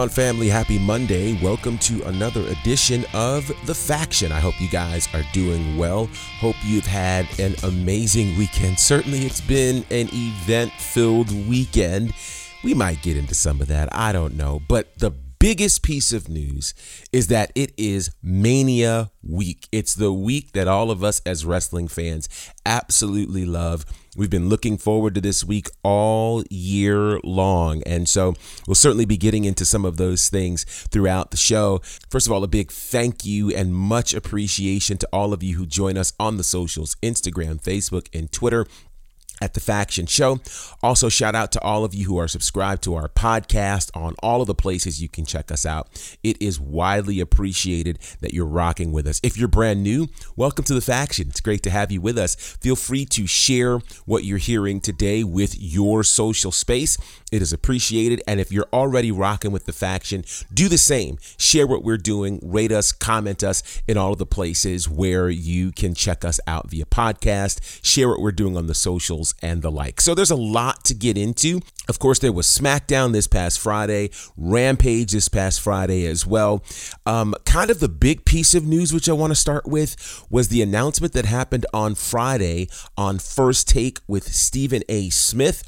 on, family? Happy Monday. Welcome to another edition of The Faction. I hope you guys are doing well. Hope you've had an amazing weekend. Certainly, it's been an event filled weekend. We might get into some of that. I don't know. But the biggest piece of news is that it is Mania week. It's the week that all of us as wrestling fans absolutely love. We've been looking forward to this week all year long. And so we'll certainly be getting into some of those things throughout the show. First of all, a big thank you and much appreciation to all of you who join us on the socials Instagram, Facebook, and Twitter at the Faction Show. Also, shout out to all of you who are subscribed to our podcast on all of the places you can check us out. It is widely appreciated that you're rocking with us. If you're brand new, welcome to the Faction. It's great to have you with us. Feel free to share what you're hearing today with your social space. It is appreciated. And if you're already rocking with the Faction, do the same. Share what we're doing, rate us, comment us in all of the places where you can check us out via podcast. Share what we're doing on the socials and the like. So there's a lot to get into. Of course, there was SmackDown this past Friday, Rampage this past Friday as well. Um, kind of the big piece of news, which I want to start with, was the announcement that happened on Friday on First Take with Stephen A. Smith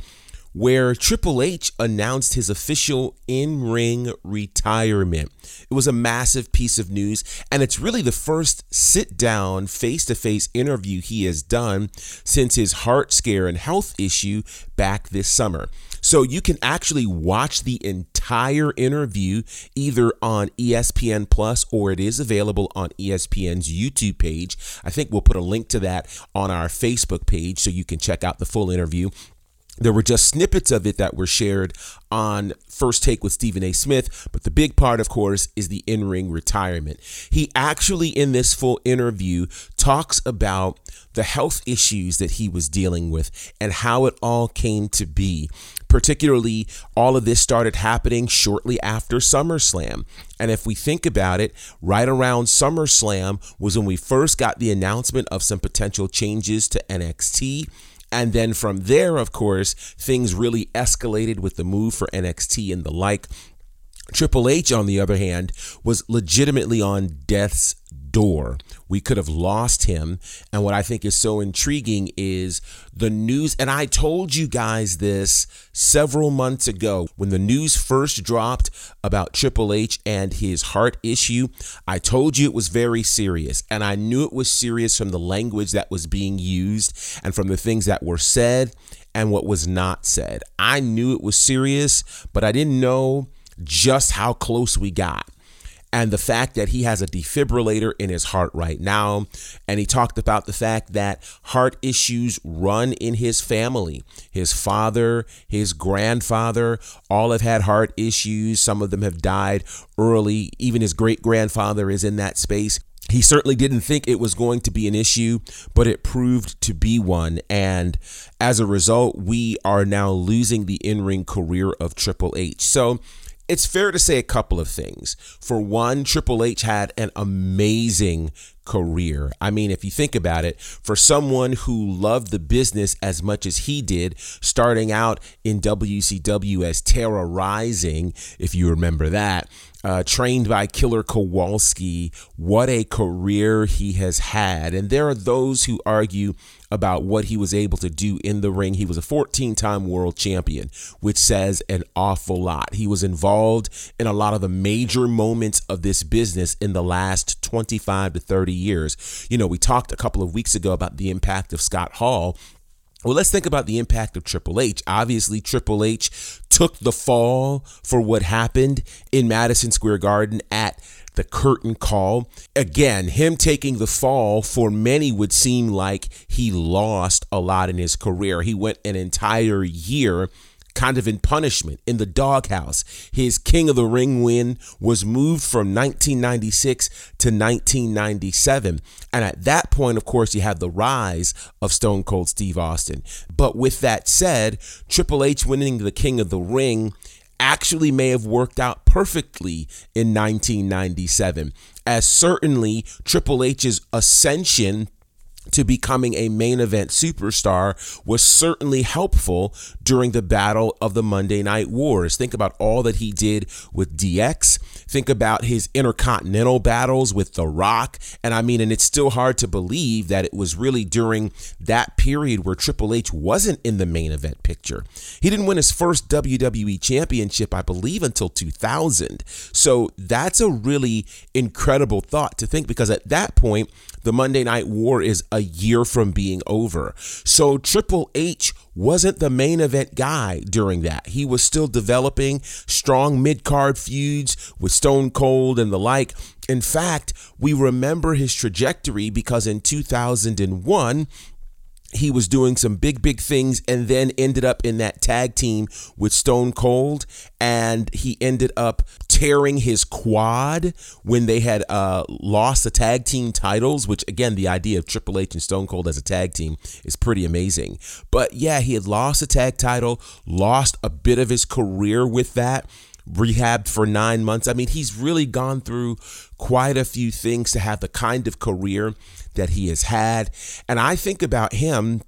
where Triple H announced his official in ring retirement. It was a massive piece of news, and it's really the first sit down, face to face interview he has done since his heart scare and health issue back this summer. So you can actually watch the entire interview either on ESPN Plus or it is available on ESPN's YouTube page. I think we'll put a link to that on our Facebook page so you can check out the full interview. There were just snippets of it that were shared on First Take with Stephen A. Smith, but the big part, of course, is the in ring retirement. He actually, in this full interview, talks about the health issues that he was dealing with and how it all came to be. Particularly, all of this started happening shortly after SummerSlam. And if we think about it, right around SummerSlam was when we first got the announcement of some potential changes to NXT and then from there, of course, things really escalated with the move for NXT and the like. Triple H, on the other hand, was legitimately on death's door. We could have lost him. And what I think is so intriguing is the news. And I told you guys this several months ago when the news first dropped about Triple H and his heart issue. I told you it was very serious. And I knew it was serious from the language that was being used and from the things that were said and what was not said. I knew it was serious, but I didn't know just how close we got and the fact that he has a defibrillator in his heart right now. And he talked about the fact that heart issues run in his family. His father, his grandfather, all have had heart issues. Some of them have died early. Even his great grandfather is in that space. He certainly didn't think it was going to be an issue, but it proved to be one. And as a result, we are now losing the in ring career of Triple H. So, it's fair to say a couple of things. For one, Triple H had an amazing career. I mean, if you think about it, for someone who loved the business as much as he did, starting out in WCW as Terra Ryzing, if you remember that, uh, trained by Killer Kowalski, what a career he has had. And there are those who argue about what he was able to do in the ring. He was a 14 time world champion, which says an awful lot. He was involved in a lot of the major moments of this business in the last 25 to 30 years. You know, we talked a couple of weeks ago about the impact of Scott Hall well, let's think about the impact of Triple H. Obviously, Triple H took the fall for what happened in Madison Square Garden at the curtain call. Again, him taking the fall for many would seem like he lost a lot in his career. He went an entire year kind of in punishment in the doghouse. His King of the Ring win was moved from 1996 to 1997. And at that point, of course, you had the rise of Stone Cold Steve Austin. But with that said, Triple H winning the King of the Ring actually may have worked out perfectly in 1997, as certainly Triple H's ascension to becoming a main event superstar was certainly helpful during the battle of the Monday Night Wars. Think about all that he did with DX. Think about his intercontinental battles with The Rock. And I mean, and it's still hard to believe that it was really during that period where Triple H wasn't in the main event picture. He didn't win his first WWE championship, I believe, until 2000. So that's a really incredible thought to think because at that point, the Monday Night War is a year from being over. So Triple H wasn't the main event guy during that. He was still developing strong mid card feuds with Stone Cold and the like. In fact, we remember his trajectory because in 2001, he was doing some big, big things and then ended up in that tag team with Stone Cold. And he ended up tearing his quad when they had uh, lost the tag team titles, which, again, the idea of Triple H and Stone Cold as a tag team is pretty amazing. But yeah, he had lost a tag title, lost a bit of his career with that rehabbed for nine months. I mean, he's really gone through quite a few things to have the kind of career that he has had. And I think about him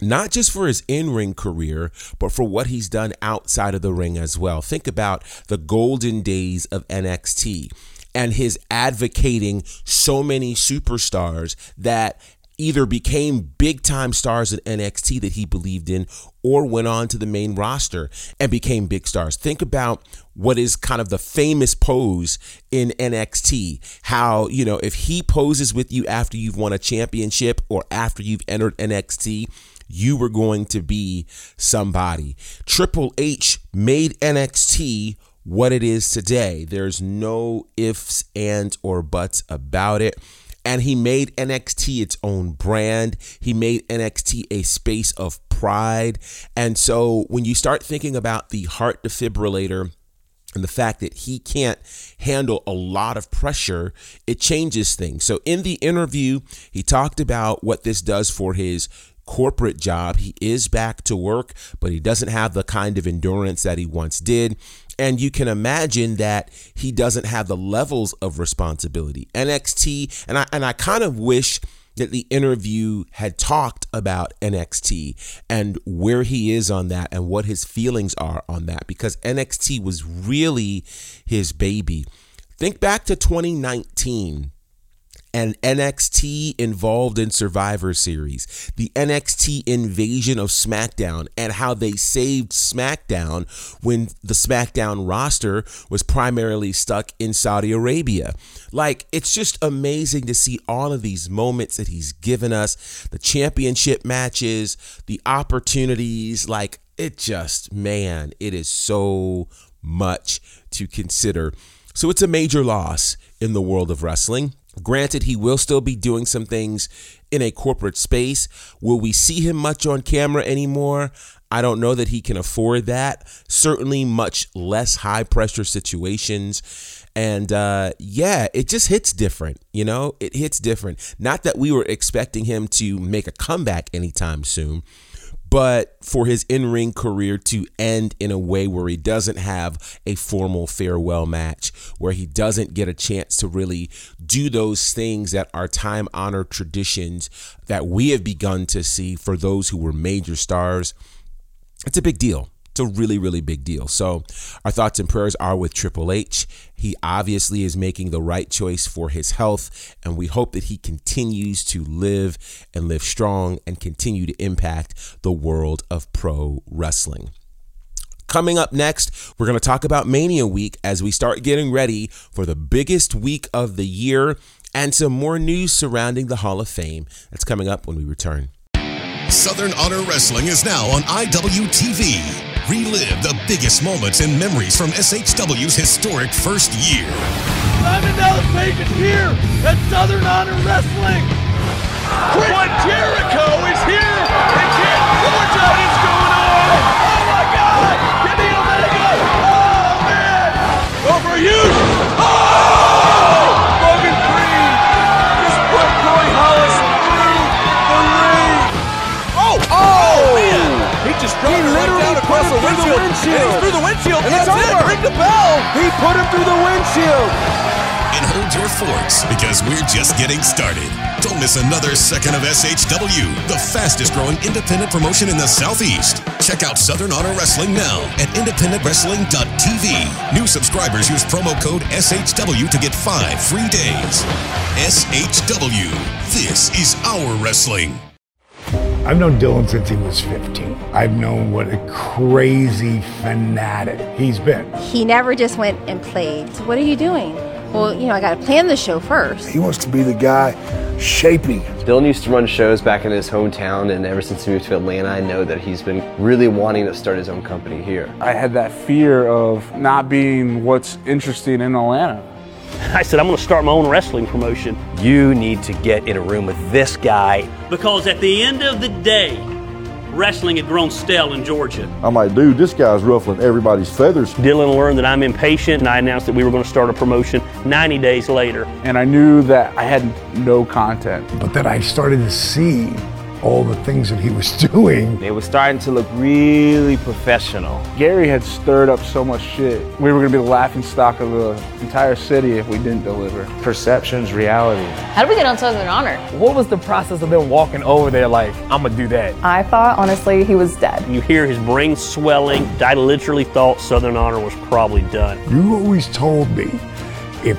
not just for his in ring career, but for what he's done outside of the ring as well. Think about the golden days of NXT and his advocating so many superstars that either became big time stars in NXT that he believed in or went on to the main roster and became big stars. Think about what is kind of the famous pose in NXT. How, you know, if he poses with you after you've won a championship or after you've entered NXT, you were going to be somebody. Triple H made NXT what it is today. There's no ifs, ands, or buts about it and he made NXT its own brand. He made NXT a space of pride. And so when you start thinking about the heart defibrillator, and the fact that he can't handle a lot of pressure, it changes things. So, in the interview, he talked about what this does for his corporate job. He is back to work, but he doesn't have the kind of endurance that he once did. And you can imagine that he doesn't have the levels of responsibility. NXT, and I and I kind of wish that the interview had talked about NXT and where he is on that and what his feelings are on that because NXT was really his baby. Think back to 2019 and NXT involved in Survivor Series, the NXT invasion of SmackDown, and how they saved SmackDown when the SmackDown roster was primarily stuck in Saudi Arabia. Like, it's just amazing to see all of these moments that he's given us the championship matches, the opportunities. Like, it just, man, it is so much to consider. So it's a major loss in the world of wrestling. Granted, he will still be doing some things in a corporate space. Will we see him much on camera anymore? I don't know that he can afford that. Certainly, much less high pressure situations. And uh, yeah, it just hits different. You know, it hits different. Not that we were expecting him to make a comeback anytime soon, but for his in ring career to end in a way where he doesn't have a formal farewell match, where he doesn't get a chance to really do those things that are time honored traditions that we have begun to see for those who were major stars. It's a big deal. It's a really, really big deal. So, our thoughts and prayers are with Triple H. He obviously is making the right choice for his health, and we hope that he continues to live and live strong and continue to impact the world of pro wrestling. Coming up next, we're going to talk about Mania Week as we start getting ready for the biggest week of the year and some more news surrounding the Hall of Fame. That's coming up when we return. Southern Honor Wrestling is now on IWTV. Relive the biggest moments and memories from SHW's historic first year. Diamond Dallas Page is here at Southern Honor Wrestling. Chris Jericho is here through the windshield. windshield. And he's through the windshield. And That's it's it. over. Ring the bell. He put him through the windshield. In her hold your forts because we're just getting started. Don't miss another second of SHW, the fastest growing independent promotion in the Southeast. Check out Southern Honor Wrestling now at independentwrestling.tv. New subscribers use promo code SHW to get five free days. SHW, this is our wrestling. I've known Dylan since he was 15. I've known what a crazy fanatic he's been. He never just went and played. So what are you doing? Well, you know, I got to plan the show first. He wants to be the guy shaping it. Dylan used to run shows back in his hometown, and ever since he moved to Atlanta, I know that he's been really wanting to start his own company here. I had that fear of not being what's interesting in Atlanta. I said, I'm going to start my own wrestling promotion. You need to get in a room with this guy. Because at the end of the day, wrestling had grown stale in Georgia. I'm like, dude, this guy's ruffling everybody's feathers. Dylan learned that I'm impatient, and I announced that we were going to start a promotion 90 days later. And I knew that I had no content. But then I started to see all the things that he was doing. It was starting to look really professional. Gary had stirred up so much shit. We were going to be the laughing stock of the entire city if we didn't deliver. Perception's reality. How did we get on Southern Honor? What was the process of them walking over there like, I'm going to do that? I thought, honestly, he was dead. You hear his brain swelling. I literally thought Southern Honor was probably done. You always told me if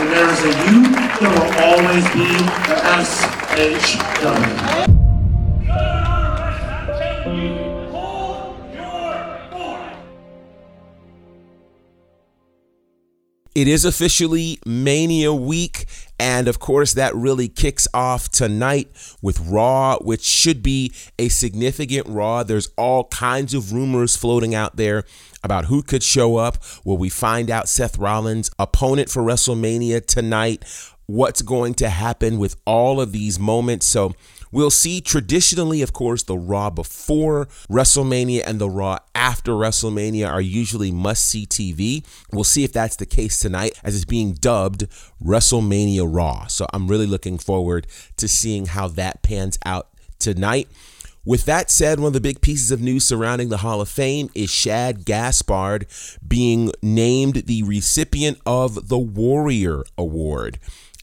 and there's a you, there will always be the SHW. It is officially Mania week. And of course, that really kicks off tonight with Raw, which should be a significant Raw. There's all kinds of rumors floating out there about who could show up. Will we find out Seth Rollins' opponent for WrestleMania tonight? What's going to happen with all of these moments? So, We'll see traditionally, of course, the Raw before WrestleMania and the Raw after WrestleMania are usually must see TV. We'll see if that's the case tonight as it's being dubbed WrestleMania Raw. So I'm really looking forward to seeing how that pans out tonight. With that said, one of the big pieces of news surrounding the Hall of Fame is Shad Gaspard being named the recipient of the Warrior Award.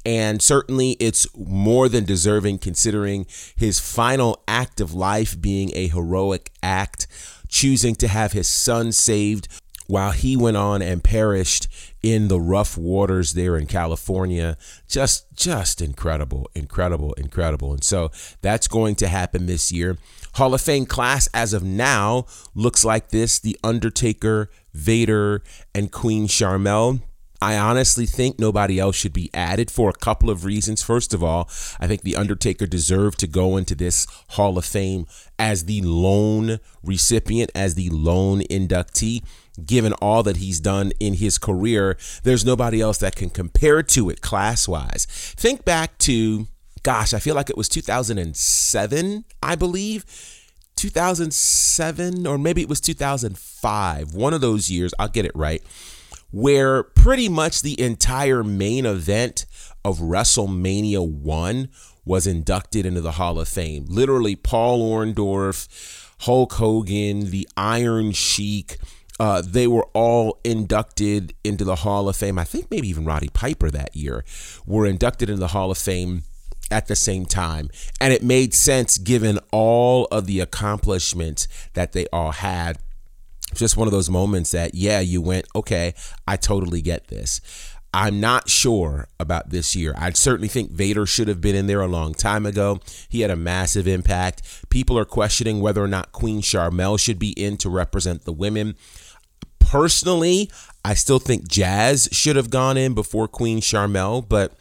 And certainly it's more than deserving considering his final act of life being a heroic act, choosing to have his son saved while he went on and perished in the rough waters there in California. Just just incredible, incredible, incredible. And so that's going to happen this year. Hall of Fame class as of now looks like this The Undertaker, Vader, and Queen Sharmell. I honestly think nobody else should be added for a couple of reasons. First of all, I think The Undertaker deserved to go into this Hall of Fame as the lone recipient, as the lone inductee. Given all that he's done in his career, there's nobody else that can compare to it class wise. Think back to, gosh, I feel like it was 2007, I believe. 2007, or maybe it was 2005, one of those years, I'll get it right where pretty much the entire main event of WrestleMania 1 was inducted into the Hall of Fame. Literally, Paul Orndorff, Hulk Hogan, the Iron Sheik. Uh, they were all inducted into the Hall of Fame. I think maybe even Roddy Piper that year were inducted into the Hall of Fame at the same time. And it made sense given all of the accomplishments that they all had just one of those moments that, yeah, you went, okay, I totally get this. I'm not sure about this year. I certainly think Vader should have been in there a long time ago. He had a massive impact. People are questioning whether or not Queen Sharmell should be in to represent the women. Personally, I still think Jazz should have gone in before Queen Sharmell, but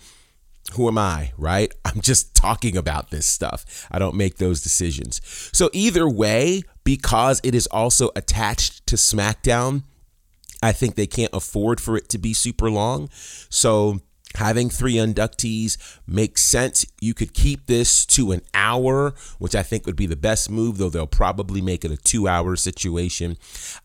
who am I, right? I'm just talking about this stuff. I don't make those decisions. So, either way, because it is also attached to SmackDown, I think they can't afford for it to be super long. So, having three inductees makes sense. You could keep this to an hour, which I think would be the best move, though they'll probably make it a two hour situation.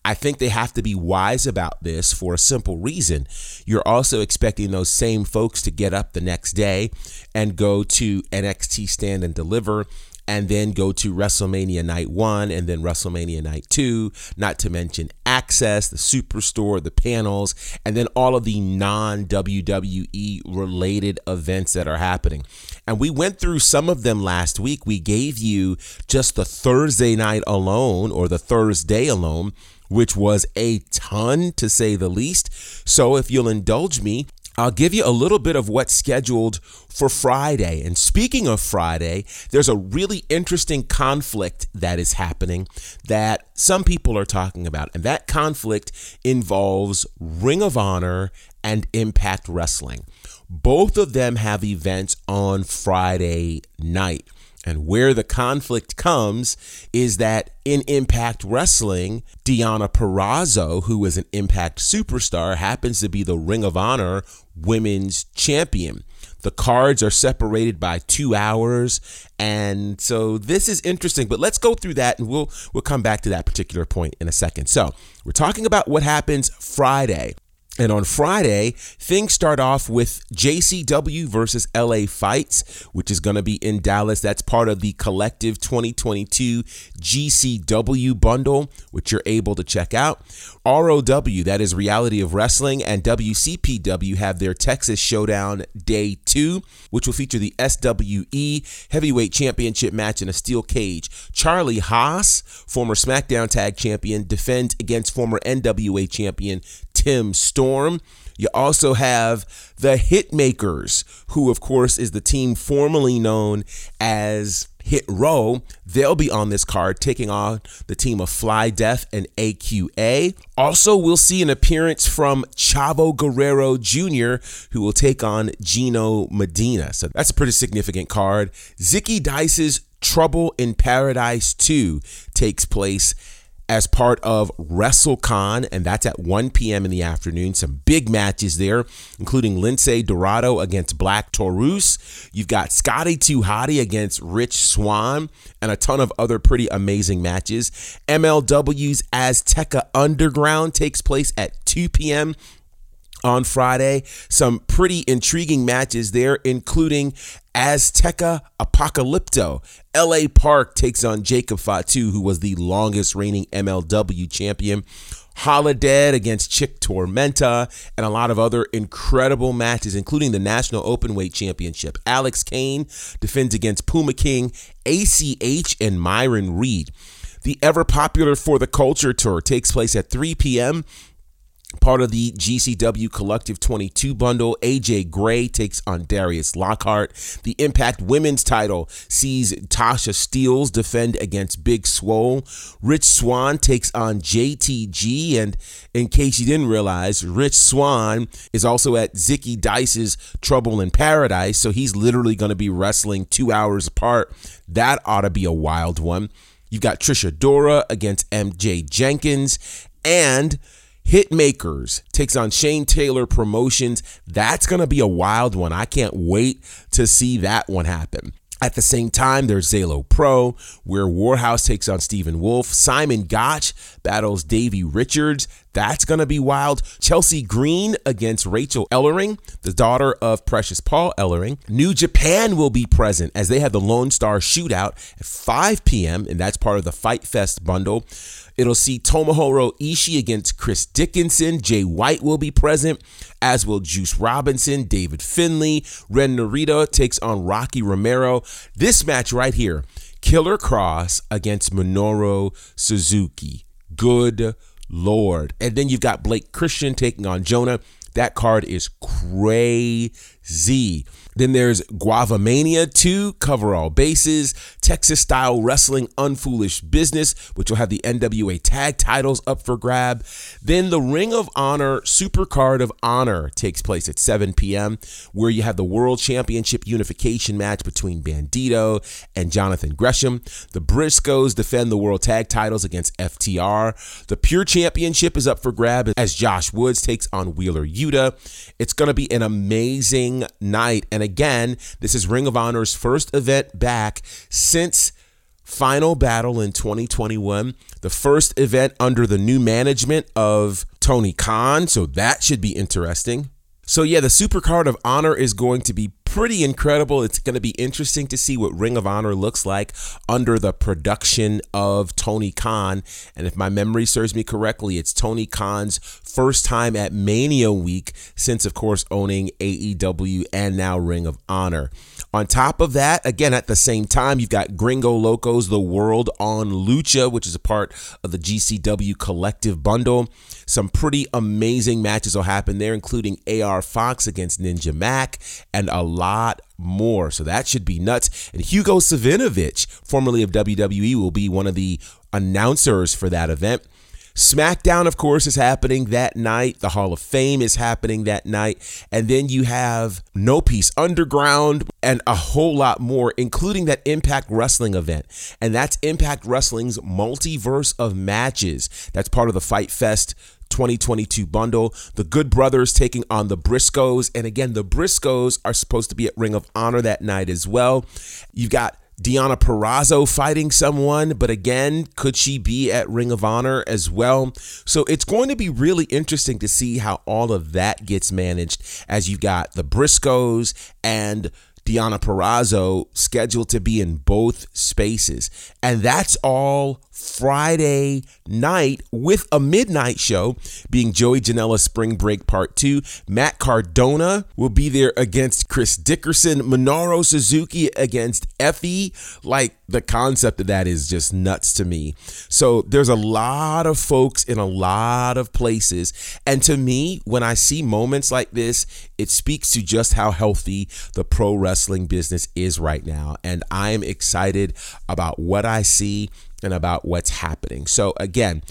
I think they have to be wise about this for a simple reason. You're also expecting those same folks to get up the next day and go to NXT Stand and Deliver and then go to WrestleMania Night 1 and then WrestleMania Night 2, not to mention Access, the Superstore, the panels, and then all of the non WWE related events that are happening. And we went through some of them last week. We gave you just the Thursday night alone or the Thursday alone which was a ton to say the least. So, if you'll indulge me, I'll give you a little bit of what's scheduled for Friday. And speaking of Friday, there's a really interesting conflict that is happening that some people are talking about. And that conflict involves Ring of Honor and Impact Wrestling. Both of them have events on Friday night. And where the conflict comes is that in Impact Wrestling, Deonna Purrazzo, who is an Impact superstar, happens to be the Ring of Honor Women's Champion. The cards are separated by two hours, and so this is interesting. But let's go through that, and we'll we'll come back to that particular point in a second. So we're talking about what happens Friday. And on Friday, things start off with JCW versus LA Fights, which is going to be in Dallas. That's part of the Collective 2022 GCW bundle, which you're able to check out. ROW, that is Reality of Wrestling, and WCPW have their Texas Showdown Day 2, which will feature the SWE Heavyweight Championship match in a steel cage. Charlie Haas, former SmackDown Tag Champion, defends against former NWA Champion Tim Storm. You also have the Hitmakers, who, of course, is the team formerly known as Hit Row. They'll be on this card, taking on the team of Fly Death and AQA. Also, we'll see an appearance from Chavo Guerrero Jr., who will take on Gino Medina. So that's a pretty significant card. Zicky Dice's Trouble in Paradise 2 takes place as part of WrestleCon, and that's at 1 p.m. in the afternoon. Some big matches there, including Lince Dorado against Black Taurus. You've got Scotty 2 Hotty against Rich Swann, and a ton of other pretty amazing matches. MLW's Azteca Underground takes place at 2 p.m on Friday. Some pretty intriguing matches there, including Azteca Apocalypto. LA Park takes on Jacob Fatu, who was the longest reigning MLW champion. Holidead against Chick Tormenta, and a lot of other incredible matches, including the National Openweight Championship. Alex Kane defends against Puma King, ACH, and Myron Reed. The ever popular For the Culture Tour takes place at 3 p.m Part of the GCW Collective 22 bundle, AJ Gray takes on Darius Lockhart. The Impact Women's title sees Tasha Steelz defend against Big Swole. Rich Swann takes on JTG. And in case you didn't realize, Rich Swann is also at Zicky Dice's Trouble in Paradise. So he's literally going to be wrestling two hours apart. That ought to be a wild one. You've got Trish Adora against MJ Jenkins. And Hitmakers takes on Shane Taylor Promotions. That's going to be a wild one. I can't wait to see that one happen. At the same time, there's Zelo Pro, where Warhorse takes on Stephen Wolf. Simon Gotch battles Davey Richards. That's going to be wild. Chelsea Green against Rachel Ellering, the daughter of Precious Paul Ellering. New Japan will be present as they have the Lone Star Shootout at 5 p.m., and that's part of the Fight Fest bundle. It'll see Tomohiro Ishii against Chris Dickinson. Jay White will be present, as will Juice Robinson, David Finlay. Ren Narita takes on Rocky Romero. This match right here Killer Kross against Minoru Suzuki. Good Lord. And then you've got Blake Christian taking on Jonah. That card is crazy. Then there's Guava Mania 2, Cover All Bases, Texas Style Wrestling Unfoolish Business, which will have the NWA tag titles up for grab. Then the Ring of Honor Super Card of Honor takes place at 7 p.m., where you have the World Championship unification match between Bandito and Jonathan Gresham. The Briscoes defend the World Tag titles against FTR. The Pure Championship is up for grab as Josh Woods takes on Wheeler Yuta. It's going to be an amazing night. And again, this is Ring of Honor's first event back since Final Battle in 2021, the first event under the new management of Tony Khan. So that should be interesting. So, yeah, the Super Card of Honor is going to be pretty incredible. It's going to be interesting to see what Ring of Honor looks like under the production of Tony Khan. And if my memory serves me correctly, it's Tony Khan's first time at Mania Week since, of course, owning AEW and now Ring of Honor. On top of that, again, at the same time, you've got Gringo Locos, The World on Lucha, which is a part of the GCW collective bundle. Some pretty amazing matches will happen there, including AR Fox against Ninja Mac and a lot more. So that should be nuts. And Hugo Savinovich, formerly of WWE, will be one of the announcers for that event. SmackDown, of course, is happening that night. The Hall of Fame is happening that night. And then you have No Peace Underground and a whole lot more, including that Impact Wrestling event. And that's Impact Wrestling's multiverse of matches. That's part of the Fight Fest 2022 bundle. The Good Brothers taking on the Briscoes. And again, the Briscoes are supposed to be at Ring of Honor that night as well. You've got Deonna Purrazzo fighting someone, but again, could she be at Ring of Honor as well? So it's going to be really interesting to see how all of that gets managed as you've got the Briscoes and Deonna Purrazzo scheduled to be in both spaces. And that's all Friday night with a midnight show being Joey Janela Spring Break Part 2. Matt Cardona will be there against Chris Dickinson, Minoru Suzuki against Effy. Like the concept of that is just nuts to me. So there's a lot of folks in a lot of places. And to me, when I see moments like this, it speaks to just how healthy the pro wrestling business is right now. And I'm excited about what I see and about what's happening. So, again,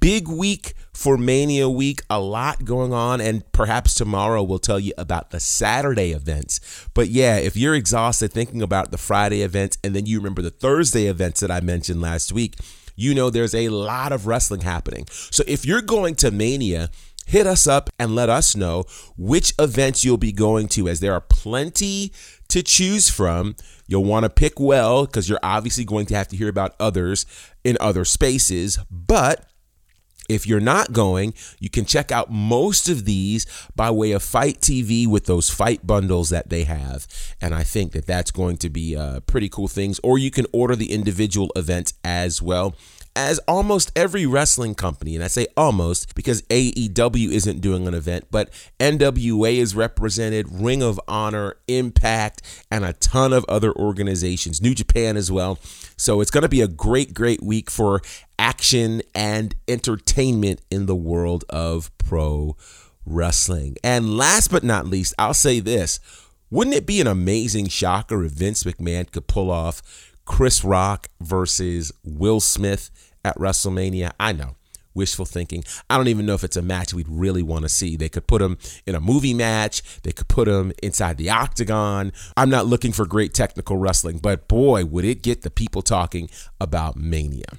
big week for Mania Week, a lot going on, and perhaps tomorrow we'll tell you about the Saturday events. But yeah, if you're exhausted thinking about the Friday events and then you remember the Thursday events that I mentioned last week, you know there's a lot of wrestling happening. So, if you're going to Mania, hit us up and let us know which events you'll be going to, as there are plenty to choose from. You'll want to pick well because you're obviously going to have to hear about others in other spaces. But if you're not going, you can check out most of these by way of FITE TV with those fight bundles that they have. And I think that that's going to be uh, pretty cool things. Or you can order the individual events as well as almost every wrestling company, and I say almost because AEW isn't doing an event, but NWA is represented, Ring of Honor, Impact, and a ton of other organizations, New Japan as well. So it's going to be a great, great week for action and entertainment in the world of pro wrestling. And last but not least, I'll say this. Wouldn't it be an amazing shocker if Vince McMahon could pull off Chris Rock versus Will Smith at WrestleMania. I know. Wishful thinking. I don't even know if it's a match we'd really want to see. They could put him in a movie match. They could put him inside the octagon. I'm not looking for great technical wrestling, but boy, would it get the people talking about Mania.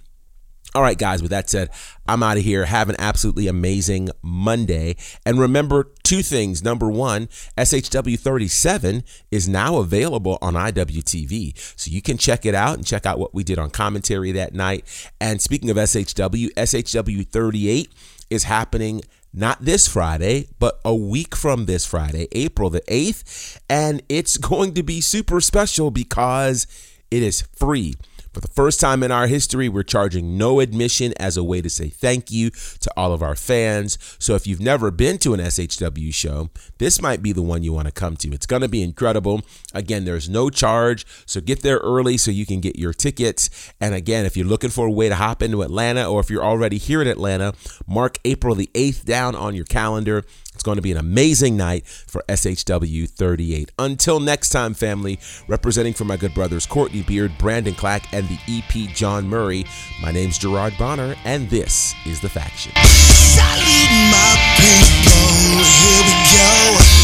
All right, guys, with that said, I'm out of here. Have an absolutely amazing Monday. And remember two things. Number one, SHW 37 is now available on IWTV. So you can check it out and check out what we did on commentary that night. And speaking of SHW, SHW 38 is happening not this Friday, but a week from this Friday, April the 8th. And it's going to be super special because it is free. For the first time in our history, we're charging no admission as a way to say thank you to all of our fans. So if you've never been to an SHW show, this might be the one you want to come to. It's going to be incredible. Again, there's no charge, so get there early so you can get your tickets. And again, if you're looking for a way to hop into Atlanta or if you're already here in Atlanta, mark April the 8th down on your calendar. It's going to be an amazing night for SHW 38. Until next time, family, representing for my good brothers Courtney Beard, Brandon Clack, and the EP John Murray, my name's Gerard Bonner, and this is The Faction. Salute my people, oh, here we go.